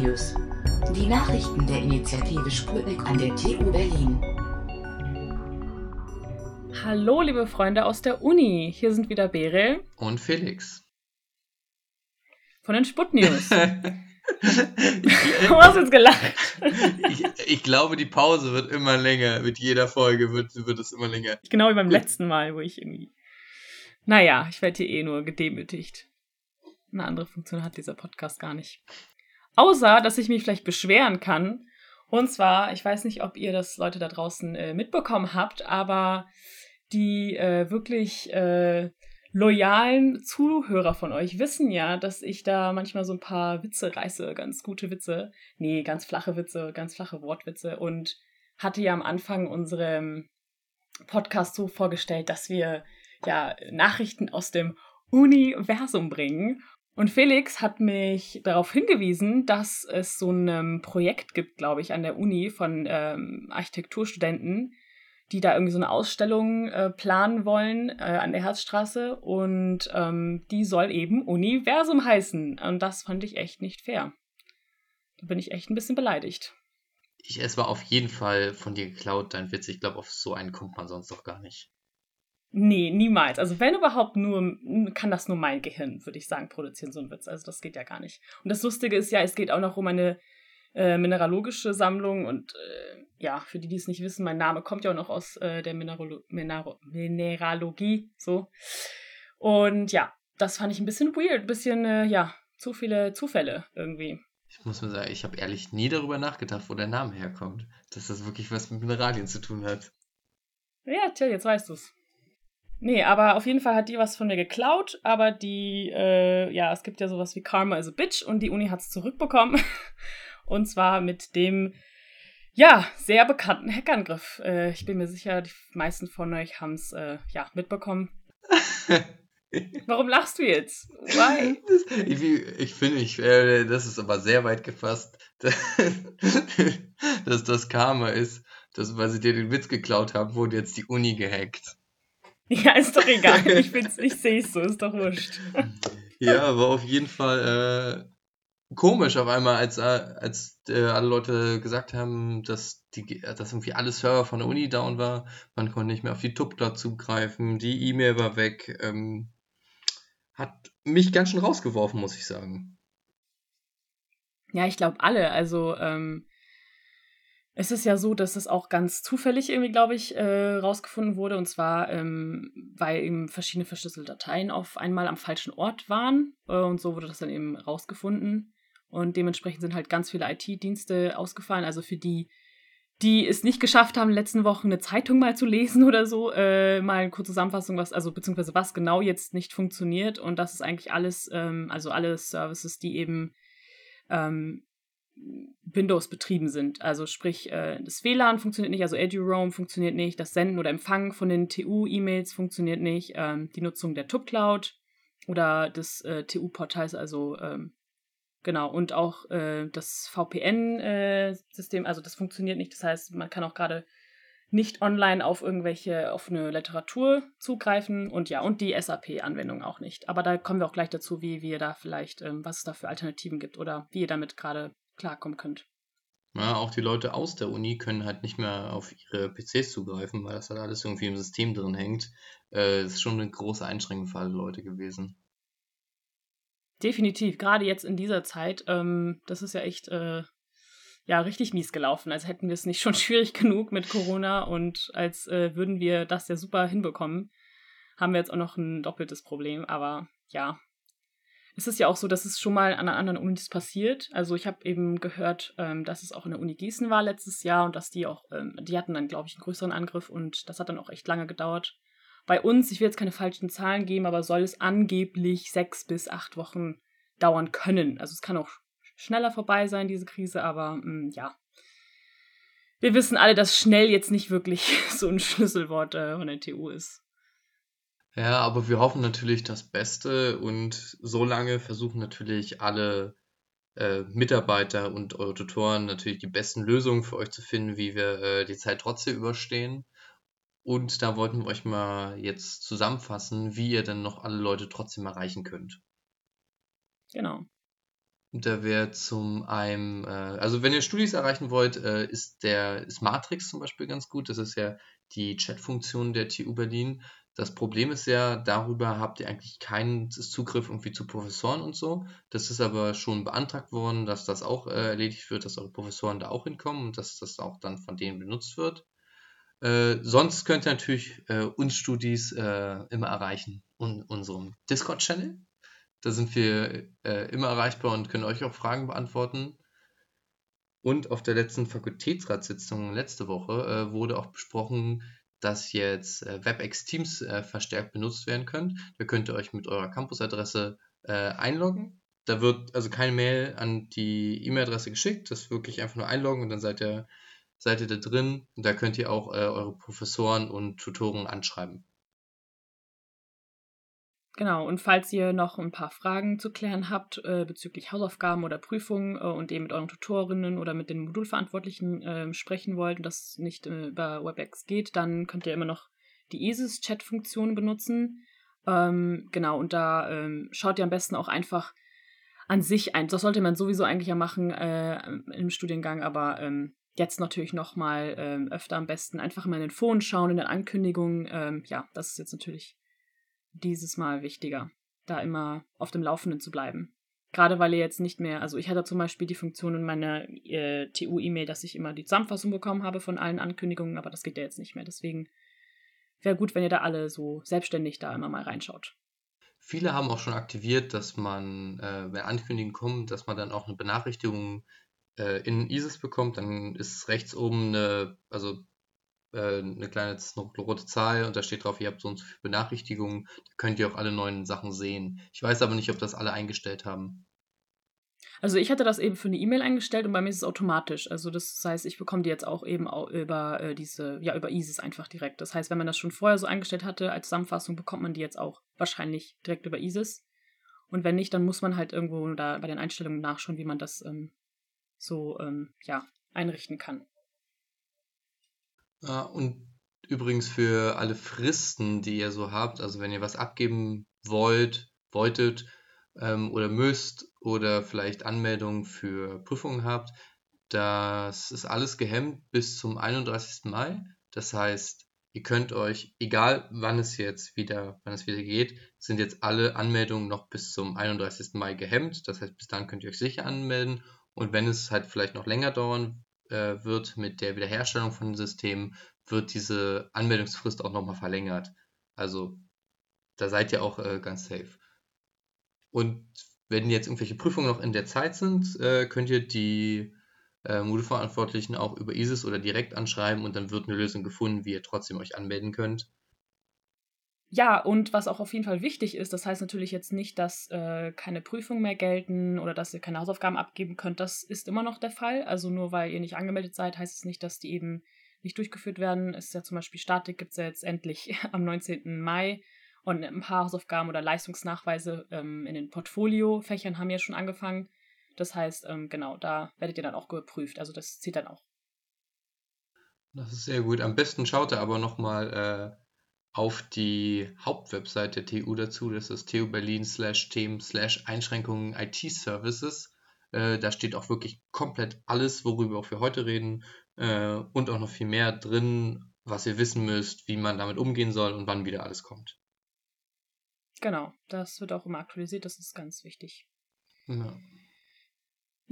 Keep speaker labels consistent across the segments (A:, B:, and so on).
A: News. Die Nachrichten der Initiative Sputnik an der TU Berlin.
B: Hallo, liebe Freunde aus der Uni. Hier sind wieder Berel.
C: Und Felix.
B: Von den Sputnews. Du hast jetzt gelacht.
C: Ich, ich, glaube, die Pause wird immer länger. Mit jeder Folge wird, wird es immer länger.
B: Genau wie beim letzten Mal, wo ich irgendwie. Naja, ich werde hier eh nur gedemütigt. Eine andere Funktion hat dieser Podcast gar nicht. Außer, dass ich mich vielleicht beschweren kann. Und zwar, ich weiß nicht, ob ihr das Leute da draußen äh, mitbekommen habt, aber die äh, wirklich äh, loyalen Zuhörer von euch wissen ja, dass ich da manchmal so ein paar Witze reiße, ganz gute Witze. Nee, ganz flache Witze, ganz flache Wortwitze. Und hatte ja am Anfang unserem Podcast so vorgestellt, dass wir ja Nachrichten aus dem Universum bringen. Und Felix hat mich darauf hingewiesen, dass es so ein Projekt gibt, glaube ich, an der Uni von ähm, Architekturstudenten, die da irgendwie so eine Ausstellung äh, planen wollen äh, an der Herzstraße und ähm, die soll eben Universum heißen. Und das fand ich echt nicht fair. Da bin ich echt ein bisschen beleidigt.
C: Ich, es war auf jeden Fall von dir geklaut, dein Witz. Ich glaube, auf so einen kommt man sonst doch gar nicht.
B: Nee, niemals. Also wenn überhaupt nur, kann das nur mein Gehirn, würde ich sagen, produzieren, so einen Witz. Also das geht ja gar nicht. Und das Lustige ist ja, es geht auch noch um eine äh, mineralogische Sammlung und äh, ja, für die, die es nicht wissen, mein Name kommt ja auch noch aus äh, der Mineralo Mineral Mineralogie, so. Und ja, das fand ich ein bisschen weird, ein bisschen, äh, ja, zu viele Zufälle irgendwie.
C: Ich muss mal sagen, ich habe ehrlich nie darüber nachgedacht, wo der Name herkommt. Dass das wirklich was mit Mineralien zu tun hat.
B: Ja, tja, jetzt weißt du's. Nee, aber auf jeden Fall hat die was von mir geklaut, aber die, äh, ja, es gibt ja sowas wie Karma is a Bitch und die Uni hat's zurückbekommen. und zwar mit dem ja, sehr bekannten Hackangriff. Äh, ich bin mir sicher, die meisten von euch haben es äh, ja, mitbekommen. Warum lachst du jetzt? Why?
C: ich, ich finde, ich, äh, das ist aber sehr weit gefasst, dass das Karma ist, dass, weil sie dir den Witz geklaut haben, wurde jetzt die Uni gehackt.
B: Ja, ist doch egal. Ich, ich sehe es so, ist doch wurscht.
C: ja, aber auf jeden Fall äh, komisch auf einmal, als, äh, als äh, alle Leute gesagt haben, dass, die, dass irgendwie alle Server von der Uni down war. Man konnte nicht mehr auf die Tupler zugreifen, die E-Mail war weg. Ähm, hat mich ganz schön rausgeworfen, muss ich sagen.
B: Ja, ich glaube alle. Also ähm, es ist ja so, dass es auch ganz zufällig irgendwie, glaube ich, äh, rausgefunden wurde. Und zwar, ähm, weil eben verschiedene verschlüsselte Dateien auf einmal am falschen Ort waren. Äh, und so wurde das dann eben rausgefunden. Und dementsprechend sind halt ganz viele IT-Dienste ausgefallen. Also für die, die es nicht geschafft haben, in den letzten Wochen eine Zeitung mal zu lesen oder so, äh, mal eine kurze Zusammenfassung, was, also beziehungsweise was genau jetzt nicht funktioniert. Und das ist eigentlich alles, ähm, also alle Services, die eben ähm, Windows betrieben sind. Also sprich, äh, das WLAN funktioniert nicht, also EduRoam funktioniert nicht, das Senden oder Empfangen von den TU-E-Mails funktioniert nicht, ähm, die Nutzung der TUB-Cloud oder des äh, TU-Portals, also ähm, Genau, und auch äh, das VPN-System, also das funktioniert nicht. Das heißt, man kann auch gerade nicht online auf irgendwelche offene Literatur zugreifen und ja, und die SAP-Anwendung auch nicht. Aber da kommen wir auch gleich dazu, wie, ihr da vielleicht, ähm, was es da für Alternativen gibt oder wie ihr damit gerade klarkommen könnt.
C: Ja, auch die Leute aus der Uni können halt nicht mehr auf ihre PCs zugreifen, weil das halt alles irgendwie im System drin hängt. Äh, das ist schon eine große Einschränkung für alle Leute gewesen.
B: Definitiv, gerade jetzt in dieser Zeit, ähm, das ist ja echt äh, ja richtig mies gelaufen. Als hätten wir es nicht schon schwierig genug mit Corona und als äh, würden wir das ja super hinbekommen, haben wir jetzt auch noch ein doppeltes Problem. Aber ja, es ist ja auch so, dass es schon mal an anderen Unis passiert. Also ich habe eben gehört, ähm, dass es auch in der Uni Gießen war letztes Jahr und dass die auch, ähm, die hatten dann, glaube ich, einen größeren Angriff und das hat dann auch echt lange gedauert bei uns, ich will jetzt keine falschen Zahlen geben, aber soll es angeblich sechs bis acht Wochen dauern können. Also es kann auch schneller vorbei sein, diese Krise, aber mh, mm, ja. Wir wissen alle, dass schnell jetzt nicht wirklich so ein Schlüsselwort äh, von der TU ist.
C: Ja, aber wir hoffen natürlich das Beste und solange versuchen natürlich alle äh, Mitarbeiter und eure Tutoren natürlich die besten Lösungen für euch zu finden, wie wir äh, die Zeit trotzdem überstehen. Und da wollten wir euch mal jetzt zusammenfassen, wie ihr denn noch alle Leute trotzdem erreichen könnt.
B: Genau.
C: Da wäre zum einen, äh, also wenn ihr Studis erreichen wollt, äh, ist der ist Matrix zum Beispiel ganz gut. Das ist ja die Chatfunktion der TU Berlin. Das Problem ist ja, darüber habt ihr eigentlich keinen Zugriff irgendwie zu Professoren und so. Das ist aber schon beantragt worden, dass das auch äh, erledigt wird, dass eure Professoren da auch hinkommen und dass das auch dann von denen benutzt wird. Äh, sonst könnt ihr natürlich äh, uns Studis äh, immer erreichen in unserem Discord-Channel. Da sind wir äh, immer erreichbar und können euch auch Fragen beantworten. Und auf der letzten Fakultätsratssitzung letzte Woche äh, wurde auch besprochen, dass jetzt äh, WebEx Teams äh, verstärkt benutzt werden können. Da könnt ihr euch mit eurer Campusadresse äh, einloggen. Da wird also keine Mail an die E-Mail-Adresse geschickt. Das ist wirklich einfach nur einloggen und dann seid ihr, seid ihr da drin. Und da könnt ihr auch äh, eure Professoren und Tutoren anschreiben.
B: Genau, und falls ihr noch ein paar Fragen zu klären habt äh, bezüglich Hausaufgaben oder Prüfungen äh, und eben mit euren Tutorinnen oder mit den Modulverantwortlichen äh, sprechen wollt und das nicht äh, über WebEx geht, dann könnt ihr immer noch die ESIS-Chat-Funktion benutzen. Ähm, genau, und da ähm, schaut ihr am besten auch einfach an sich ein. Das sollte man sowieso eigentlich ja machen äh, im Studiengang, aber ähm, jetzt natürlich noch mal ähm, öfter am besten einfach mal in den Phone schauen, in den Ankündigungen. Ähm, ja, das ist jetzt natürlich dieses Mal wichtiger, da immer auf dem Laufenden zu bleiben. Gerade weil ihr jetzt nicht mehr, also ich hatte zum Beispiel die Funktion in meiner äh, TU-E-Mail, dass ich immer die Zusammenfassung bekommen habe von allen Ankündigungen, aber das geht ja jetzt nicht mehr. Deswegen wäre gut, wenn ihr da alle so selbstständig da immer mal reinschaut.
C: Viele haben auch schon aktiviert, dass man, äh, wenn Ankündigungen kommen, dass man dann auch eine Benachrichtigung äh, in ISIS bekommt. Dann ist rechts oben eine, also äh, eine kleine rote Zahl und da steht drauf, ihr habt so und so viele Benachrichtigungen. Da könnt ihr auch alle neuen Sachen sehen. Ich weiß aber nicht, ob das alle eingestellt haben.
B: Also ich hatte das eben für eine E-Mail eingestellt und bei mir ist es automatisch. Also das heißt, ich bekomme die jetzt auch eben auch über äh, diese, ja, über ISIS einfach direkt. Das heißt, wenn man das schon vorher so eingestellt hatte als Zusammenfassung, bekommt man die jetzt auch wahrscheinlich direkt über ISIS. Und wenn nicht, dann muss man halt irgendwo da bei den Einstellungen nachschauen, wie man das ähm, so ähm, ja, einrichten kann.
C: Ja, und übrigens für alle Fristen, die ihr so habt, also wenn ihr was abgeben wollt, wolltet ähm, oder müsst oder vielleicht Anmeldungen für Prüfungen habt, das ist alles gehemmt bis zum 31. Mai. Das heißt, ihr könnt euch, egal wann es jetzt wieder, wann es wieder geht, sind jetzt alle Anmeldungen noch bis zum 31. Mai gehemmt. Das heißt, bis dann könnt ihr euch sicher anmelden. Und wenn es halt vielleicht noch länger dauern äh, wird mit der Wiederherstellung von Systemen, wird diese Anmeldungsfrist auch nochmal verlängert. Also da seid ihr auch äh, ganz safe. Und wenn jetzt irgendwelche Prüfungen noch in der Zeit sind, äh, könnt ihr die äh, Modulverantwortlichen auch über ISIS oder direkt anschreiben und dann wird eine Lösung gefunden, wie ihr trotzdem euch anmelden könnt.
B: Ja, und was auch auf jeden Fall wichtig ist, das heißt natürlich jetzt nicht, dass äh, keine Prüfungen mehr gelten oder dass ihr keine Hausaufgaben abgeben könnt. Das ist immer noch der Fall. Also nur weil ihr nicht angemeldet seid, heißt es nicht, dass die eben nicht durchgeführt werden. Es ist ja zum Beispiel Statik, gibt es ja jetzt endlich am 19. Mai. Und ein paar Hausaufgaben oder Leistungsnachweise ähm, in den Portfoliofächern haben ja schon angefangen. Das heißt, ähm, genau, da werdet ihr dann auch geprüft. Also das zählt dann auch.
C: Das ist sehr gut. Am besten schaut ihr aber nochmal äh, auf die Hauptwebsite der TU dazu. Das ist TU Berlin slash Themen slash Einschränkungen IT Services. Äh, da steht auch wirklich komplett alles, worüber auch wir heute reden äh, und auch noch viel mehr drin, was ihr wissen müsst, wie man damit umgehen soll und wann wieder alles kommt.
B: Genau, das wird auch immer aktualisiert, das ist ganz wichtig.
C: Ja.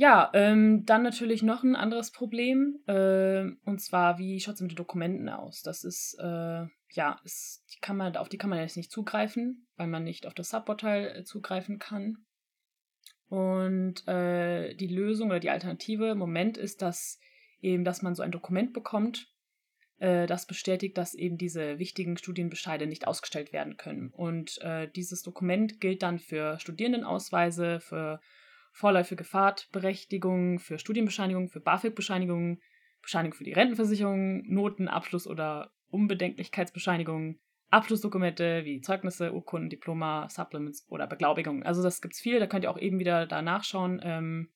B: Ja, ähm, dann natürlich noch ein anderes Problem. Äh, und zwar, wie schaut es mit den Dokumenten aus? Das ist, äh, ja, ist, die kann man, auf die kann man jetzt nicht zugreifen, weil man nicht auf das Subportal äh, zugreifen kann. Und äh, die Lösung oder die Alternative im Moment ist, dass eben, dass man so ein Dokument bekommt, äh, das bestätigt, dass eben diese wichtigen Studienbescheide nicht ausgestellt werden können. Und äh, dieses Dokument gilt dann für Studierendenausweise, für vorläufige Fahrtberechtigungen für Studienbescheinigungen, für BAföG-Bescheinigungen, Bescheinigung für die Rentenversicherung, Noten, Abschluss- oder Unbedenklichkeitsbescheinigungen, Abschlussdokumente wie Zeugnisse, Urkunden, Diploma, Supplements oder Beglaubigungen. Also das gibt es viel, da könnt ihr auch eben wieder da nachschauen ähm,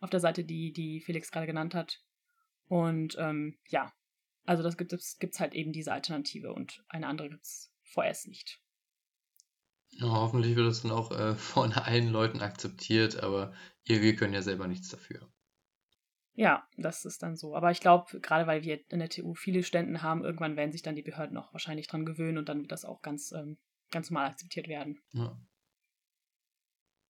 B: auf der Seite, die, die Felix gerade genannt hat. Und ähm, ja, also das gibt es halt eben diese Alternative und eine andere gibt es vorerst nicht.
C: Ja, hoffentlich wird das dann auch äh, von allen Leuten akzeptiert, aber ihr, wir können ja selber nichts dafür.
B: Ja, das ist dann so. Aber ich glaube, gerade weil wir in der TU viele Studenten haben, irgendwann werden sich dann die Behörden auch wahrscheinlich dran gewöhnen und dann wird das auch ganz, ähm, ganz normal akzeptiert werden.
C: Ja.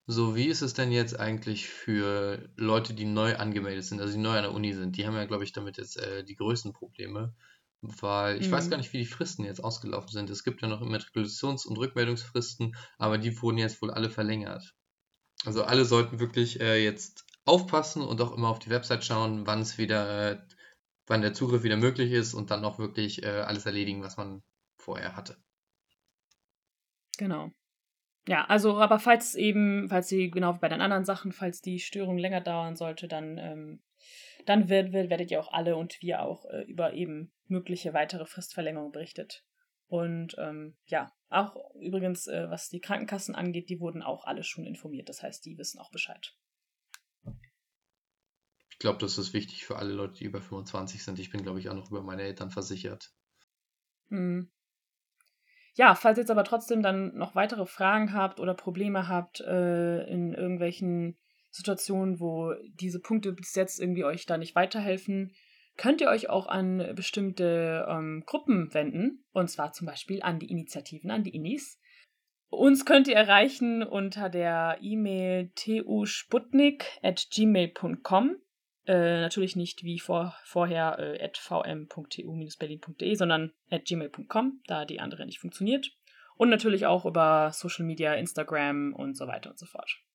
C: So, wie ist es denn jetzt eigentlich für Leute, die neu angemeldet sind, also die neu an der Uni sind? Die haben ja, glaube ich, damit jetzt äh, die größten Probleme, weil ich weiß gar
B: Mhm.
C: nicht, wie die Fristen jetzt ausgelaufen sind. Es gibt ja noch Immatrikulations- und Rückmeldungsfristen, aber die wurden jetzt wohl alle verlängert. Also alle sollten wirklich äh, jetzt aufpassen und auch immer auf die Website schauen, wann es wieder, äh, wann der Zugriff wieder möglich ist und dann auch wirklich äh, alles erledigen, was man vorher hatte.
B: Genau. Ja, also, aber falls eben, falls sie, genau wie bei den anderen Sachen, falls die Störung länger dauern sollte, dann, ähm, dann wird, wird, werdet ihr auch alle und wir auch äh, über eben mögliche weitere Fristverlängerungen berichtet. Und ähm, ja, auch übrigens, äh, was die Krankenkassen angeht, die wurden auch alle schon informiert. Das heißt, die wissen auch Bescheid.
C: Ich glaube, das ist wichtig für alle Leute, die über 25 sind. Ich bin, glaube ich, auch noch über meine Eltern versichert.
B: Mhm. Ja, falls ihr jetzt aber trotzdem dann noch weitere Fragen habt oder Probleme habt äh, in irgendwelchen Situationen, wo diese Punkte bis jetzt irgendwie euch da nicht weiterhelfen, könnt ihr euch auch an bestimmte ähm, Gruppen wenden. Und zwar zum Beispiel an die Initiativen, an die Inis. Uns könnt ihr erreichen unter der E-Mail tusputnik.gmail.com. Äh, natürlich nicht wie vor, vorher äh, at vm.tu-berlin.de, sondern at gmail.com, da die andere nicht funktioniert. Und natürlich auch über Social Media, Instagram und so weiter und so fort.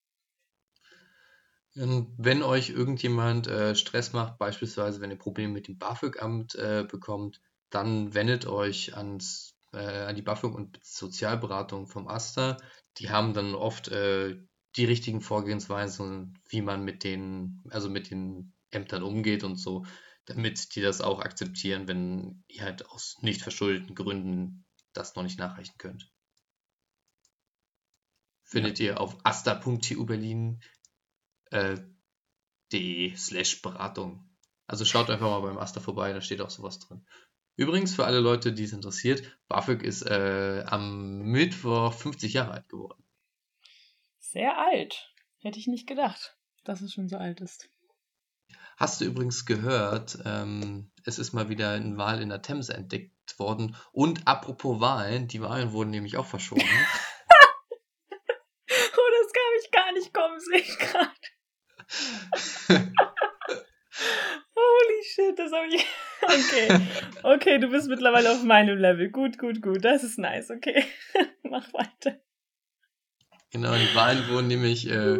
C: Und wenn euch irgendjemand äh, Stress macht, beispielsweise wenn ihr Probleme mit dem BAföG-Amt äh, bekommt, dann wendet euch ans, äh, an die BAföG und Sozialberatung vom AStA. Die haben dann oft äh, die richtigen Vorgehensweisen, wie man mit den, also mit den Ämtern umgeht und so, damit die das auch akzeptieren, wenn ihr halt aus nicht verschuldeten Gründen das noch nicht nachreichen könnt. Findet ihr auf asta.tu Berlin äh, de slash Beratung. Also schaut einfach mal beim Asta vorbei, da steht auch sowas drin. Übrigens, für alle Leute, die es interessiert, BAföG ist äh, am Mittwoch 50 Jahre alt geworden.
B: Sehr alt. Hätte ich nicht gedacht, dass es schon so alt ist.
C: Hast du übrigens gehört, ähm, es ist mal wieder eine Wahl in der Themse entdeckt worden. Und apropos Wahlen, die Wahlen wurden nämlich auch verschoben.
B: Oh, das kann ich gar nicht kommen, sehe ich gerade. Holy shit, das habe ich. Okay. Okay, du bist mittlerweile auf meinem Level. Gut, gut, gut. Das ist nice. Okay. Mach weiter.
C: genau, die Wahlen wurden nämlich äh,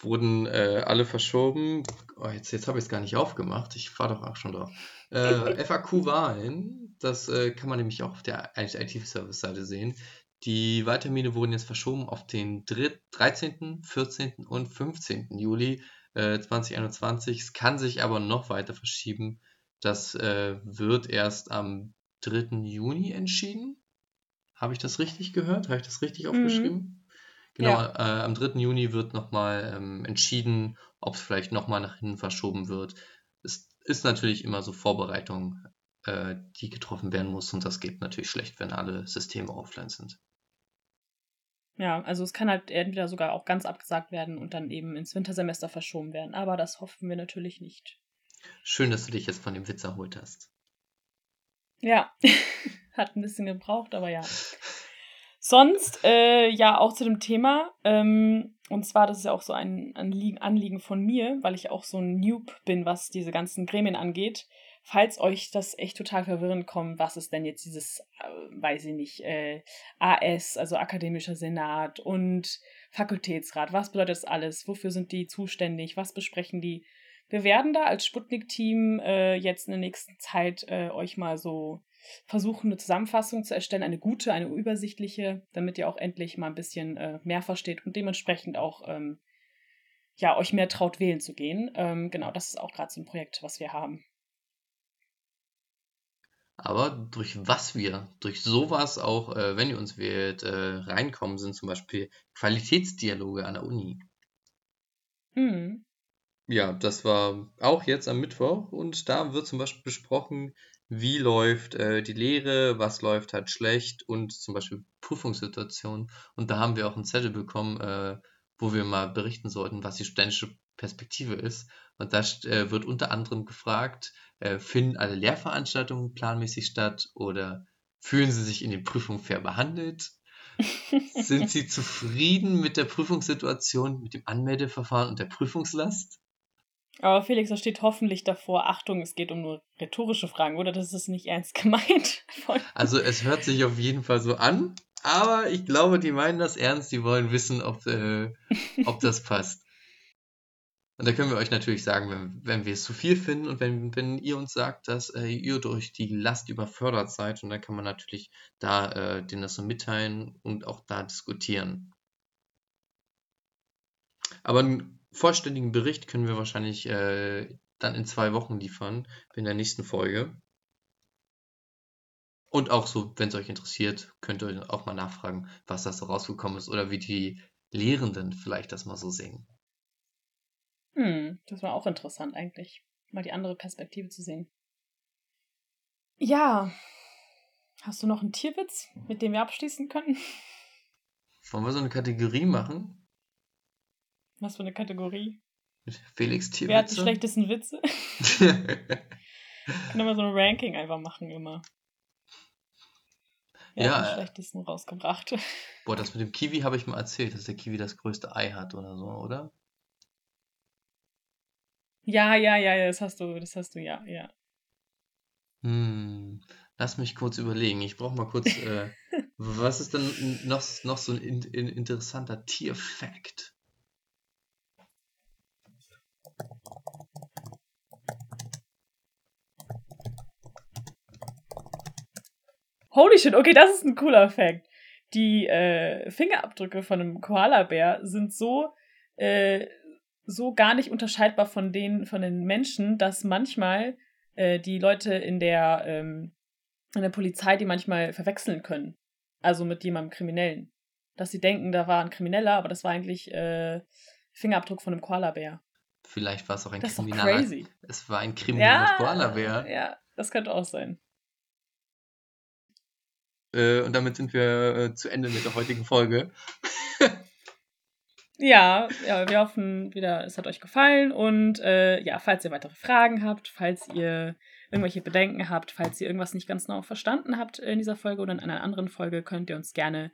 C: wurden äh, alle verschoben. Oh, jetzt jetzt habe ich es gar nicht aufgemacht. Ich fahre doch auch schon drauf. Äh, FAQ-Wahlen, das äh, kann man nämlich auch auf der IT-Service-Seite sehen. Die Wahltermine wurden jetzt verschoben auf den 3, 13., 14. und 15. Juli äh, 2021. Es kann sich aber noch weiter verschieben. Das äh, wird erst am 3. Juni entschieden. Habe ich das richtig gehört? Habe ich das richtig
B: Mhm.
C: aufgeschrieben? Genau,
B: Ja.
C: äh, am 3. Juni wird nochmal ähm, entschieden, ob es vielleicht nochmal nach hinten verschoben wird. Es ist natürlich immer so Vorbereitung, äh, die getroffen werden muss und das geht natürlich schlecht, wenn alle Systeme offline sind.
B: Ja, also es kann halt entweder sogar auch ganz abgesagt werden und dann eben ins Wintersemester verschoben werden. Aber das hoffen wir natürlich nicht.
C: Schön, dass du dich jetzt von dem Witz erholt hast.
B: Ja, hat ein bisschen gebraucht, aber ja. Sonst, äh, ja, auch zu dem Thema. Ähm, und zwar, das ist ja auch so ein Anliegen, Anliegen von mir, weil ich auch so ein Noob bin, was diese ganzen Gremien angeht. Falls euch das echt total verwirrend kommt, was ist denn jetzt dieses, äh, weiß ich nicht, äh, AS, also Akademischer Senat und Fakultätsrat, was bedeutet das alles? Wofür sind die zuständig? Was besprechen die? Wir werden da als Sputnik-Team äh, jetzt in der nächsten Zeit äh, euch mal so versuchen, eine Zusammenfassung zu erstellen, eine gute, eine übersichtliche, damit ihr auch endlich mal ein bisschen äh, mehr versteht und dementsprechend auch ähm, ja, euch mehr traut, wählen zu gehen. Ähm, genau, das ist auch gerade so ein Projekt, was wir haben.
C: Aber durch was wir, durch sowas auch, äh, wenn ihr uns wählt, äh, reinkommen, sind zum Beispiel Qualitätsdialoge an der Uni.
B: Hm.
C: Ja, das war auch jetzt am Mittwoch und da wird zum Beispiel besprochen, wie läuft äh, die Lehre, was läuft halt schlecht und zum Beispiel Prüfungssituationen. Und da haben wir auch einen Zettel bekommen, äh, wo wir mal berichten sollten, was die studentische Perspektive ist. Und da äh, wird unter anderem gefragt, äh, finden alle Lehrveranstaltungen planmäßig statt oder fühlen sie sich in den Prüfungen fair behandelt? Sind sie zufrieden mit der Prüfungssituation, mit dem Anmeldeverfahren und der Prüfungslast?
B: Aber Felix, da steht hoffentlich davor, Achtung, es geht um nur rhetorische Fragen, oder? Das ist nicht ernst gemeint.
C: also es hört sich auf jeden Fall so an, aber ich glaube, die meinen das ernst, die wollen wissen, ob, äh, ob das passt. Und da können wir euch natürlich sagen, wenn, wenn wir es zu viel finden und wenn, wenn ihr uns sagt, dass äh, ihr durch die Last überfördert seid, und dann kann man natürlich da äh, denen das so mitteilen und auch da diskutieren. Aber ein vollständigen Bericht können wir wahrscheinlich äh, dann in zwei Wochen liefern, in der nächsten Folge. Und auch so, wenn es euch interessiert, könnt ihr auch mal nachfragen, was da so rausgekommen ist oder wie die Lehrenden vielleicht das mal so sehen.
B: Hm, das war auch interessant eigentlich, mal die andere Perspektive zu sehen. Ja, hast du noch einen Tierwitz, mit dem wir abschließen können?
C: Wollen wir so eine Kategorie machen?
B: Was für eine Kategorie?
C: Felix Tierwitze.
B: Wer hat die schlechtesten Witze? Können wir so ein Ranking einfach machen immer. Wer ja. Hat den schlechtesten rausgebracht.
C: Boah, das mit dem Kiwi habe ich mal erzählt, dass der Kiwi das größte Ei hat oder so, oder?
B: Ja, ja, ja, ja, das hast du, das hast du, ja, ja.
C: Hm, lass mich kurz überlegen. Ich brauche mal kurz, äh, was ist denn noch, noch so ein in, in, interessanter Tierfact?
B: Holy shit, okay, das ist ein cooler Fact. Die äh, Fingerabdrücke von einem Koala-Bär sind so, äh, so gar nicht unterscheidbar von denen von den Menschen, dass manchmal äh, die Leute in der, ähm, in der Polizei die manchmal verwechseln können. Also mit jemandem Kriminellen. Dass sie denken, da war ein Krimineller, aber das war eigentlich äh, Fingerabdruck von einem Koala-Bär.
C: Vielleicht war es auch ein
B: das ist
C: krimineller.
B: Crazy.
C: Es war ein krimineller
B: ja,
C: Koala-Bär.
B: Ja, das könnte auch sein.
C: Äh, und damit sind wir äh, zu Ende mit der heutigen Folge.
B: Ja, ja, wir hoffen wieder, es hat euch gefallen. Und äh, ja, falls ihr weitere Fragen habt, falls ihr irgendwelche Bedenken habt, falls ihr irgendwas nicht ganz genau verstanden habt in dieser Folge oder in einer anderen Folge, könnt ihr uns gerne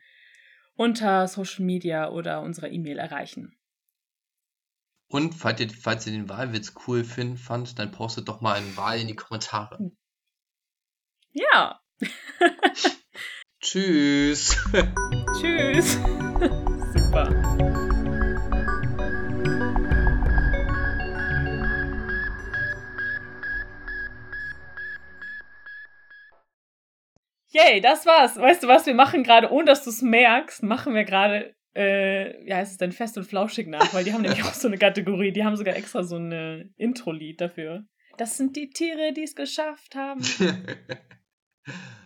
B: unter Social Media oder unserer E-Mail erreichen.
C: Und falls ihr, falls ihr den Wahlwitz cool find, fand, dann postet doch mal einen Wahl in die Kommentare.
B: Ja.
C: Tschüss.
B: Tschüss. Super. Yay, das war's. Weißt du was, wir machen gerade, ohne dass du es merkst, machen wir gerade, äh, ja, es ist denn fest und flauschig nach, weil die haben nämlich auch so eine Kategorie, die haben sogar extra so ein Intro-Lied dafür. Das sind die Tiere, die es geschafft haben.